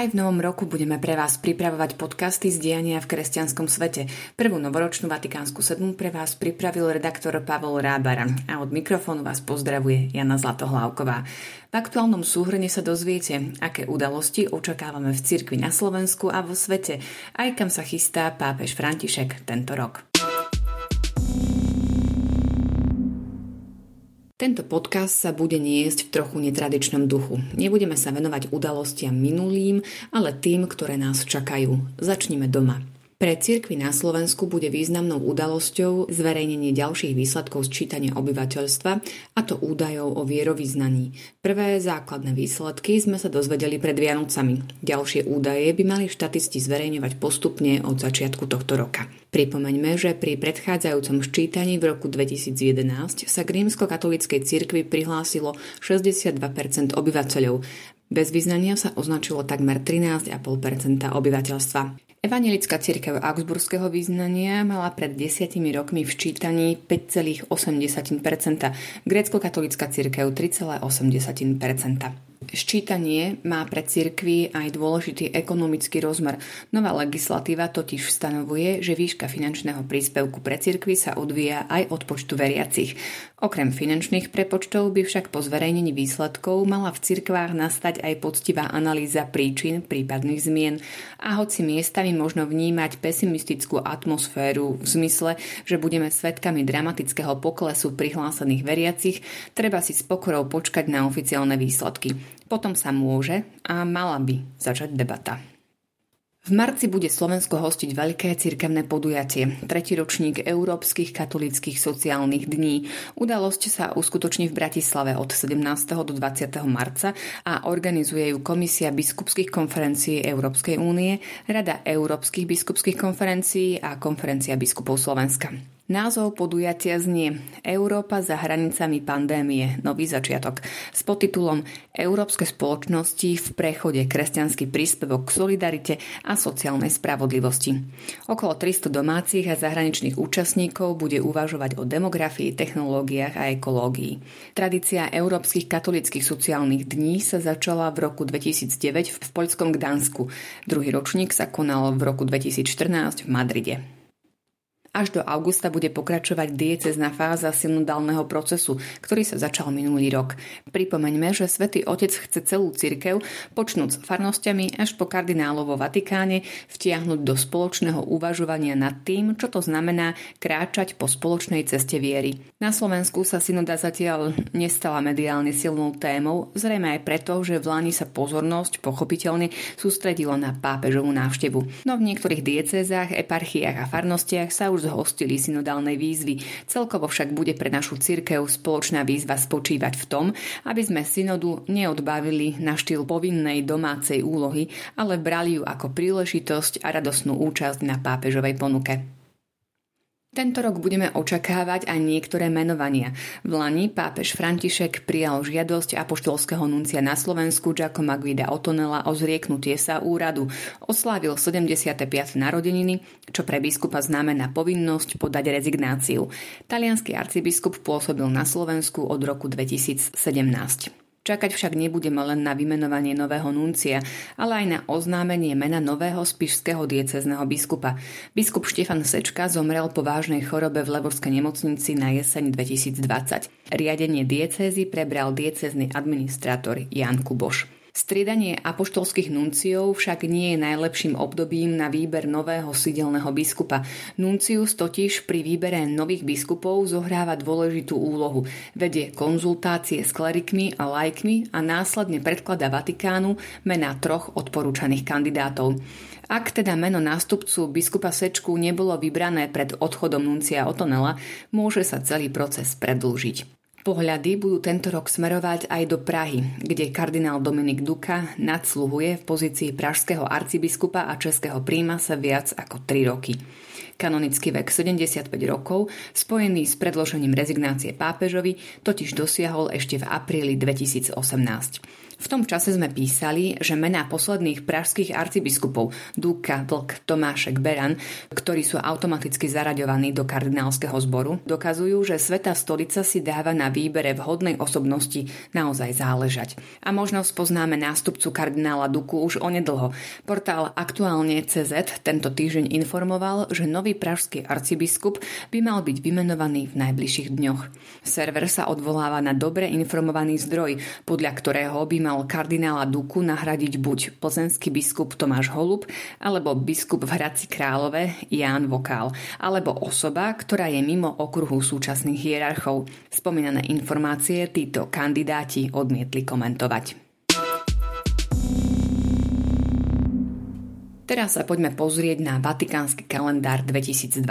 Aj v novom roku budeme pre vás pripravovať podcasty z diania v kresťanskom svete. Prvú novoročnú Vatikánsku sedmu pre vás pripravil redaktor Pavol Rábara a od mikrofónu vás pozdravuje Jana Zlatohlávková. V aktuálnom súhrne sa dozviete, aké udalosti očakávame v cirkvi na Slovensku a vo svete, aj kam sa chystá pápež František tento rok. Tento podcast sa bude niesť v trochu netradičnom duchu. Nebudeme sa venovať udalostiam minulým, ale tým, ktoré nás čakajú. Začnime doma. Pre cirkvi na Slovensku bude významnou udalosťou zverejnenie ďalších výsledkov sčítania obyvateľstva, a to údajov o vierovýznaní. Prvé základné výsledky sme sa dozvedeli pred Vianocami. Ďalšie údaje by mali štatisti zverejňovať postupne od začiatku tohto roka. Pripomeňme, že pri predchádzajúcom ščítaní v roku 2011 sa k rímsko-katolíckej cirkvi prihlásilo 62% obyvateľov. Bez vyznania sa označilo takmer 13,5% obyvateľstva. Evangelická církev Augsburského význania mala pred desiatimi rokmi v čítaní 5,8%, grécko-katolická církev 3,8%. Ščítanie má pre cirkvi aj dôležitý ekonomický rozmer. Nová legislatíva totiž stanovuje, že výška finančného príspevku pre cirkvi sa odvíja aj od počtu veriacich. Okrem finančných prepočtov by však po zverejnení výsledkov mala v cirkvách nastať aj poctivá analýza príčin prípadných zmien a hoci miestami možno vnímať pesimistickú atmosféru v zmysle, že budeme svedkami dramatického poklesu prihlásených veriacich, treba si s pokorou počkať na oficiálne výsledky. Potom sa môže a mala by začať debata. V marci bude Slovensko hostiť veľké cirkevné podujatie, tretí ročník Európskych katolických sociálnych dní. Udalosť sa uskutoční v Bratislave od 17. do 20. marca a organizuje ju Komisia biskupských konferencií Európskej únie, Rada Európskych biskupských konferencií a Konferencia biskupov Slovenska. Názov podujatia znie Európa za hranicami pandémie, nový začiatok s podtitulom Európske spoločnosti v prechode kresťanský príspevok k solidarite a sociálnej spravodlivosti. Okolo 300 domácich a zahraničných účastníkov bude uvažovať o demografii, technológiách a ekológii. Tradícia európskych katolických sociálnych dní sa začala v roku 2009 v poľskom Gdansku. Druhý ročník sa konal v roku 2014 v Madride. Až do augusta bude pokračovať diecezná fáza synodálneho procesu, ktorý sa začal minulý rok. Pripomeňme, že svätý Otec chce celú cirkev, počnúť s farnosťami až po kardinálov Vatikáne, vtiahnuť do spoločného uvažovania nad tým, čo to znamená kráčať po spoločnej ceste viery. Na Slovensku sa synoda zatiaľ nestala mediálne silnou témou, zrejme aj preto, že v Lani sa pozornosť pochopiteľne sústredila na pápežovú návštevu. No v niektorých diecézách, eparchiách a farnostiach sa už zhostili synodálnej výzvy. Celkovo však bude pre našu cirkev spoločná výzva spočívať v tom, aby sme synodu neodbavili na štýl povinnej domácej úlohy, ale brali ju ako príležitosť a radosnú účasť na pápežovej ponuke. Tento rok budeme očakávať aj niektoré menovania. V Lani pápež František prijal žiadosť apoštolského nuncia na Slovensku Giacomo Guida Otonela o zrieknutie sa úradu. Oslávil 75. narodeniny, čo pre biskupa znamená povinnosť podať rezignáciu. Talianský arcibiskup pôsobil na Slovensku od roku 2017. Čakať však nebudeme len na vymenovanie nového nuncia, ale aj na oznámenie mena nového spišského diecezneho biskupa. Biskup Štefan Sečka zomrel po vážnej chorobe v Levorskej nemocnici na jeseň 2020. Riadenie diecézy prebral diecezný administrátor Jan Kuboš. Striedanie apoštolských nunciov však nie je najlepším obdobím na výber nového sidelného biskupa. Nuncius totiž pri výbere nových biskupov zohráva dôležitú úlohu. Vedie konzultácie s klerikmi a lajkmi a následne predklada Vatikánu mená troch odporúčaných kandidátov. Ak teda meno nástupcu biskupa Sečku nebolo vybrané pred odchodom nuncia Otonela, môže sa celý proces predlžiť. Pohľady budú tento rok smerovať aj do Prahy, kde kardinál Dominik Duka nadsluhuje v pozícii pražského arcibiskupa a českého sa viac ako 3 roky. Kanonický vek 75 rokov, spojený s predložením rezignácie pápežovi, totiž dosiahol ešte v apríli 2018. V tom čase sme písali, že mená posledných pražských arcibiskupov Duka, Vlk, Tomášek, Beran, ktorí sú automaticky zaraďovaní do kardinálskeho zboru, dokazujú, že Sveta stolica si dáva na výbere vhodnej osobnosti naozaj záležať. A možno spoznáme nástupcu kardinála Duku už onedlho. Portál Aktuálne CZ tento týždeň informoval, že nový pražský arcibiskup by mal byť vymenovaný v najbližších dňoch. Server sa odvoláva na dobre informovaný zdroj, podľa ktorého by mal mal kardinála Duku nahradiť buď plzenský biskup Tomáš Holub, alebo biskup v Hradci Králové Ján Vokál, alebo osoba, ktorá je mimo okruhu súčasných hierarchov. Spomínané informácie títo kandidáti odmietli komentovať. Teraz sa poďme pozrieť na Vatikánsky kalendár 2022.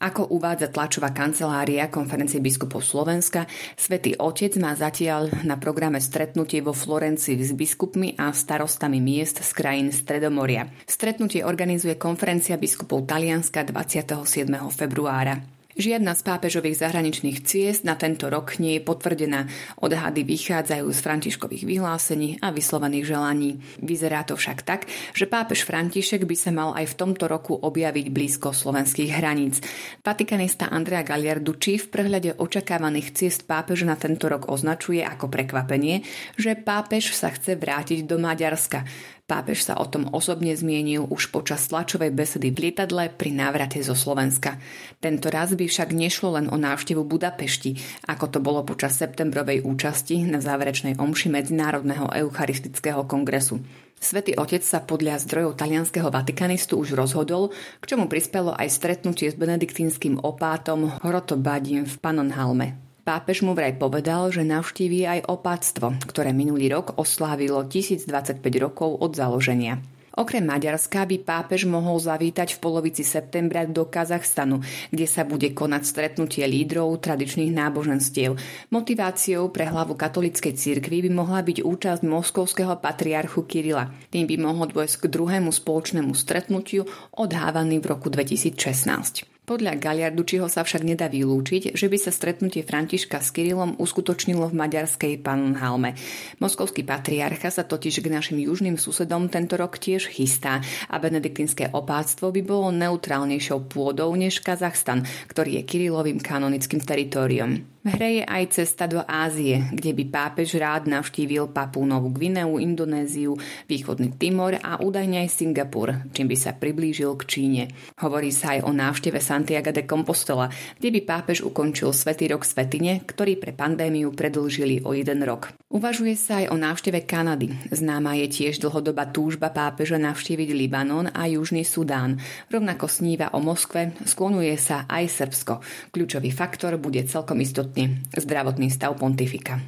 Ako uvádza tlačová kancelária konferencie biskupov Slovenska, Svetý Otec má zatiaľ na programe stretnutie vo Florencii s biskupmi a starostami miest z krajín Stredomoria. Stretnutie organizuje konferencia biskupov Talianska 27. februára. Žiadna z pápežových zahraničných ciest na tento rok nie je potvrdená. Odhady vychádzajú z františkových vyhlásení a vyslovených želaní. Vyzerá to však tak, že pápež František by sa mal aj v tomto roku objaviť blízko slovenských hraníc. Vatikanista Andrea Galiarducci v prehľade očakávaných ciest pápeža na tento rok označuje ako prekvapenie, že pápež sa chce vrátiť do Maďarska. Pápež sa o tom osobne zmienil už počas tlačovej besedy v lietadle pri návrate zo Slovenska. Tento raz by však nešlo len o návštevu Budapešti, ako to bolo počas septembrovej účasti na záverečnej omši Medzinárodného eucharistického kongresu. Svetý otec sa podľa zdrojov talianského vatikanistu už rozhodol, k čomu prispelo aj stretnutie s benediktínskym opátom Horotobadim v Panonhalme. Pápež mu vraj povedal, že navštíví aj opáctvo, ktoré minulý rok oslávilo 1025 rokov od založenia. Okrem Maďarska by pápež mohol zavítať v polovici septembra do Kazachstanu, kde sa bude konať stretnutie lídrov tradičných náboženstiev. Motiváciou pre hlavu katolíckej cirkvi by mohla byť účasť moskovského patriarchu Kirila. Tým by mohlo dôjsť k druhému spoločnému stretnutiu odhávaný v roku 2016. Podľa Galiardučiho sa však nedá vylúčiť, že by sa stretnutie Františka s Kirilom uskutočnilo v maďarskej Pannonhalme. Moskovský patriarcha sa totiž k našim južným susedom tento rok tiež chystá a benediktínske opáctvo by bolo neutrálnejšou pôdou než Kazachstan, ktorý je Kirilovým kanonickým teritoriom. V hre je aj cesta do Ázie, kde by pápež rád navštívil Papúnovú Gvineu, Indonéziu, východný Timor a údajne aj Singapur, čím by sa priblížil k Číne. Hovorí sa aj o návšteve Santiago de Compostela, kde by pápež ukončil Svetý rok Svetine, ktorý pre pandémiu predlžili o jeden rok. Uvažuje sa aj o návšteve Kanady. Známa je tiež dlhodobá túžba pápeža navštíviť Libanon a Južný Sudán. Rovnako sníva o Moskve, sklonuje sa aj Srbsko. Kľúčový faktor bude celkom istotný absolútne zdravotný stav pontifika.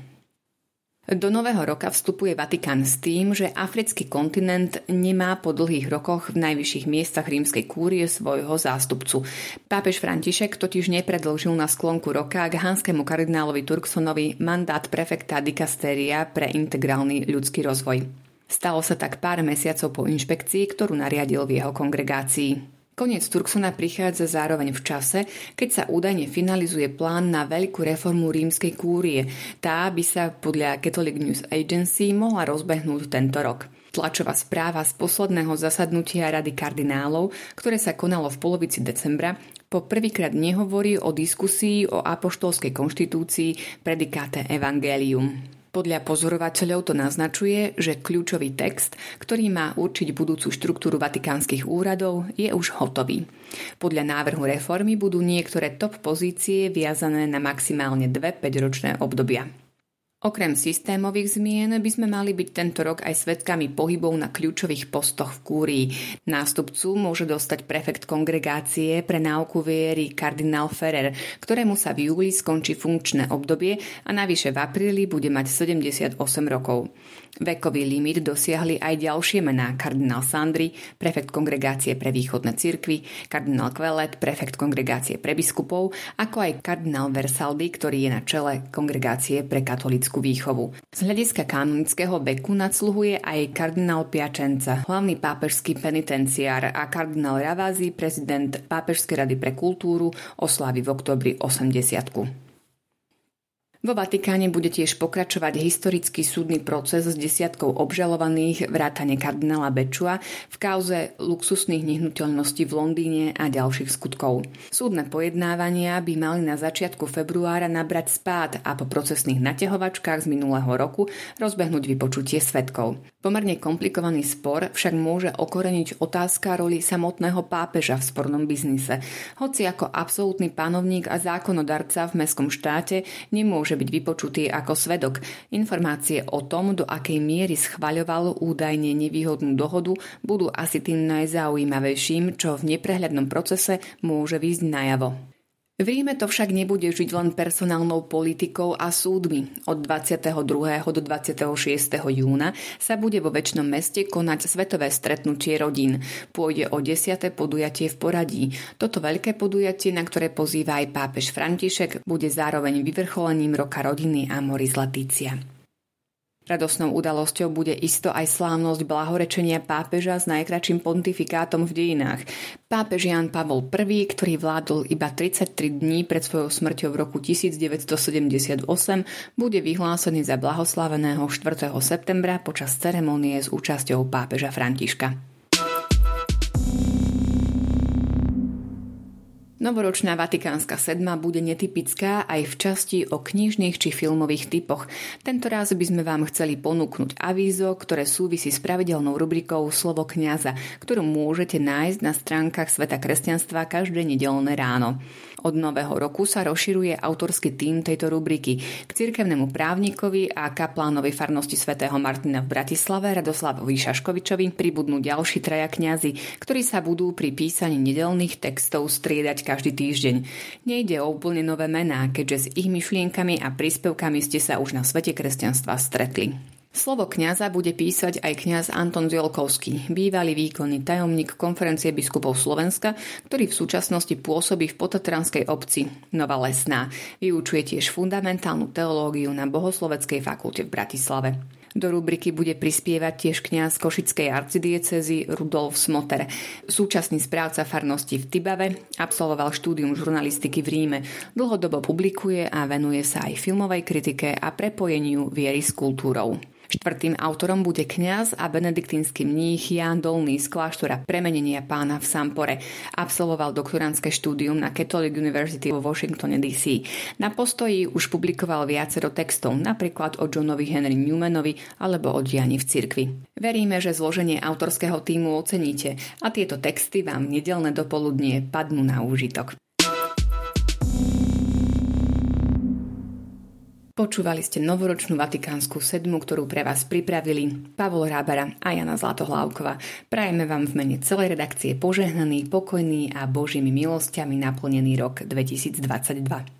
Do nového roka vstupuje Vatikán s tým, že africký kontinent nemá po dlhých rokoch v najvyšších miestach rímskej kúrie svojho zástupcu. Pápež František totiž nepredlžil na sklonku roka k hanskému kardinálovi Turksonovi mandát prefekta dikasteria pre integrálny ľudský rozvoj. Stalo sa tak pár mesiacov po inšpekcii, ktorú nariadil v jeho kongregácii. Koniec Turksona prichádza zároveň v čase, keď sa údajne finalizuje plán na veľkú reformu rímskej kúrie. Tá by sa podľa Catholic News Agency mohla rozbehnúť tento rok. Tlačová správa z posledného zasadnutia Rady kardinálov, ktoré sa konalo v polovici decembra, po prvýkrát nehovorí o diskusii o apoštolskej konštitúcii predikáte Evangelium. Podľa pozorovateľov to naznačuje, že kľúčový text, ktorý má určiť budúcu štruktúru vatikánskych úradov, je už hotový. Podľa návrhu reformy budú niektoré top pozície viazané na maximálne dve 5-ročné obdobia. Okrem systémových zmien by sme mali byť tento rok aj svetkami pohybov na kľúčových postoch v kúrii. Nástupcu môže dostať prefekt kongregácie pre náuku viery kardinál Ferrer, ktorému sa v júli skončí funkčné obdobie a navyše v apríli bude mať 78 rokov. Vekový limit dosiahli aj ďalšie mená kardinál Sandri, prefekt kongregácie pre východné cirkvy, kardinál Kvelet, prefekt kongregácie pre biskupov, ako aj kardinál Versaldi, ktorý je na čele kongregácie pre katolickú výchovu. Z hľadiska kanonického beku nadsluhuje aj kardinál Piačenca, hlavný pápežský penitenciár a kardinál Ravazzi, prezident Pápežskej rady pre kultúru, oslávi v oktobri 80. Vo Vatikáne bude tiež pokračovať historický súdny proces s desiatkou obžalovaných vrátane kardinála Bečua v kauze luxusných nehnuteľností v Londýne a ďalších skutkov. Súdne pojednávania by mali na začiatku februára nabrať spád a po procesných naťahovačkách z minulého roku rozbehnúť vypočutie svetkov. Pomerne komplikovaný spor však môže okoreniť otázka roli samotného pápeža v spornom biznise. Hoci ako absolútny panovník a zákonodarca v mestskom štáte nemôže môže byť vypočutý ako svedok. Informácie o tom, do akej miery schvaľoval údajne nevýhodnú dohodu, budú asi tým najzaujímavejším, čo v neprehľadnom procese môže výjsť najavo. V Ríme to však nebude žiť len personálnou politikou a súdmi. Od 22. do 26. júna sa bude vo väčšnom meste konať svetové stretnutie rodín. Pôjde o desiate podujatie v poradí. Toto veľké podujatie, na ktoré pozýva aj pápež František, bude zároveň vyvrcholením roka rodiny Amoris Laetitia. Radosnou udalosťou bude isto aj slávnosť blahorečenia pápeža s najkračším pontifikátom v dejinách. Pápež Jan Pavol I, ktorý vládol iba 33 dní pred svojou smrťou v roku 1978, bude vyhlásený za blahoslaveného 4. septembra počas ceremonie s účasťou pápeža Františka. Novoročná vatikánska sedma bude netypická aj v časti o knižných či filmových typoch. Tento raz by sme vám chceli ponúknuť avízo, ktoré súvisí s pravidelnou rubrikou Slovo kňaza, ktorú môžete nájsť na stránkach Sveta kresťanstva každé nedelné ráno. Od nového roku sa rozširuje autorský tím tejto rubriky. K cirkevnému právnikovi a kaplánovi farnosti svätého Martina v Bratislave Radoslavovi Šaškovičovi pribudnú ďalší traja kňazi, ktorí sa budú pri písaní nedelných textov striedať každý týždeň. Nejde o úplne nové mená, keďže s ich myšlienkami a príspevkami ste sa už na svete kresťanstva stretli. Slovo kňaza bude písať aj kňaz Anton Ziolkovský, bývalý výkonný tajomník konferencie biskupov Slovenska, ktorý v súčasnosti pôsobí v potatranskej obci Nova Lesná. Vyučuje tiež fundamentálnu teológiu na Bohosloveckej fakulte v Bratislave. Do rubriky bude prispievať tiež kňaz Košickej arcidiecezy Rudolf Smoter. Súčasný správca farnosti v Tibave absolvoval štúdium žurnalistiky v Ríme. Dlhodobo publikuje a venuje sa aj filmovej kritike a prepojeniu viery s kultúrou. Štvrtým autorom bude kňaz a benediktínsky mních Jan Dolný z kláštora Premenenia pána v Sampore. Absolvoval doktoránske štúdium na Catholic University vo Washingtone DC. Na postoji už publikoval viacero textov, napríklad o Johnovi Henry Newmanovi alebo o diani v cirkvi. Veríme, že zloženie autorského týmu oceníte a tieto texty vám nedelné dopoludnie padnú na úžitok. Počúvali ste novoročnú Vatikánsku sedmu, ktorú pre vás pripravili Pavol Rábara a Jana Zlatohlávková. Prajeme vám v mene celej redakcie požehnaný, pokojný a Božími milosťami naplnený rok 2022.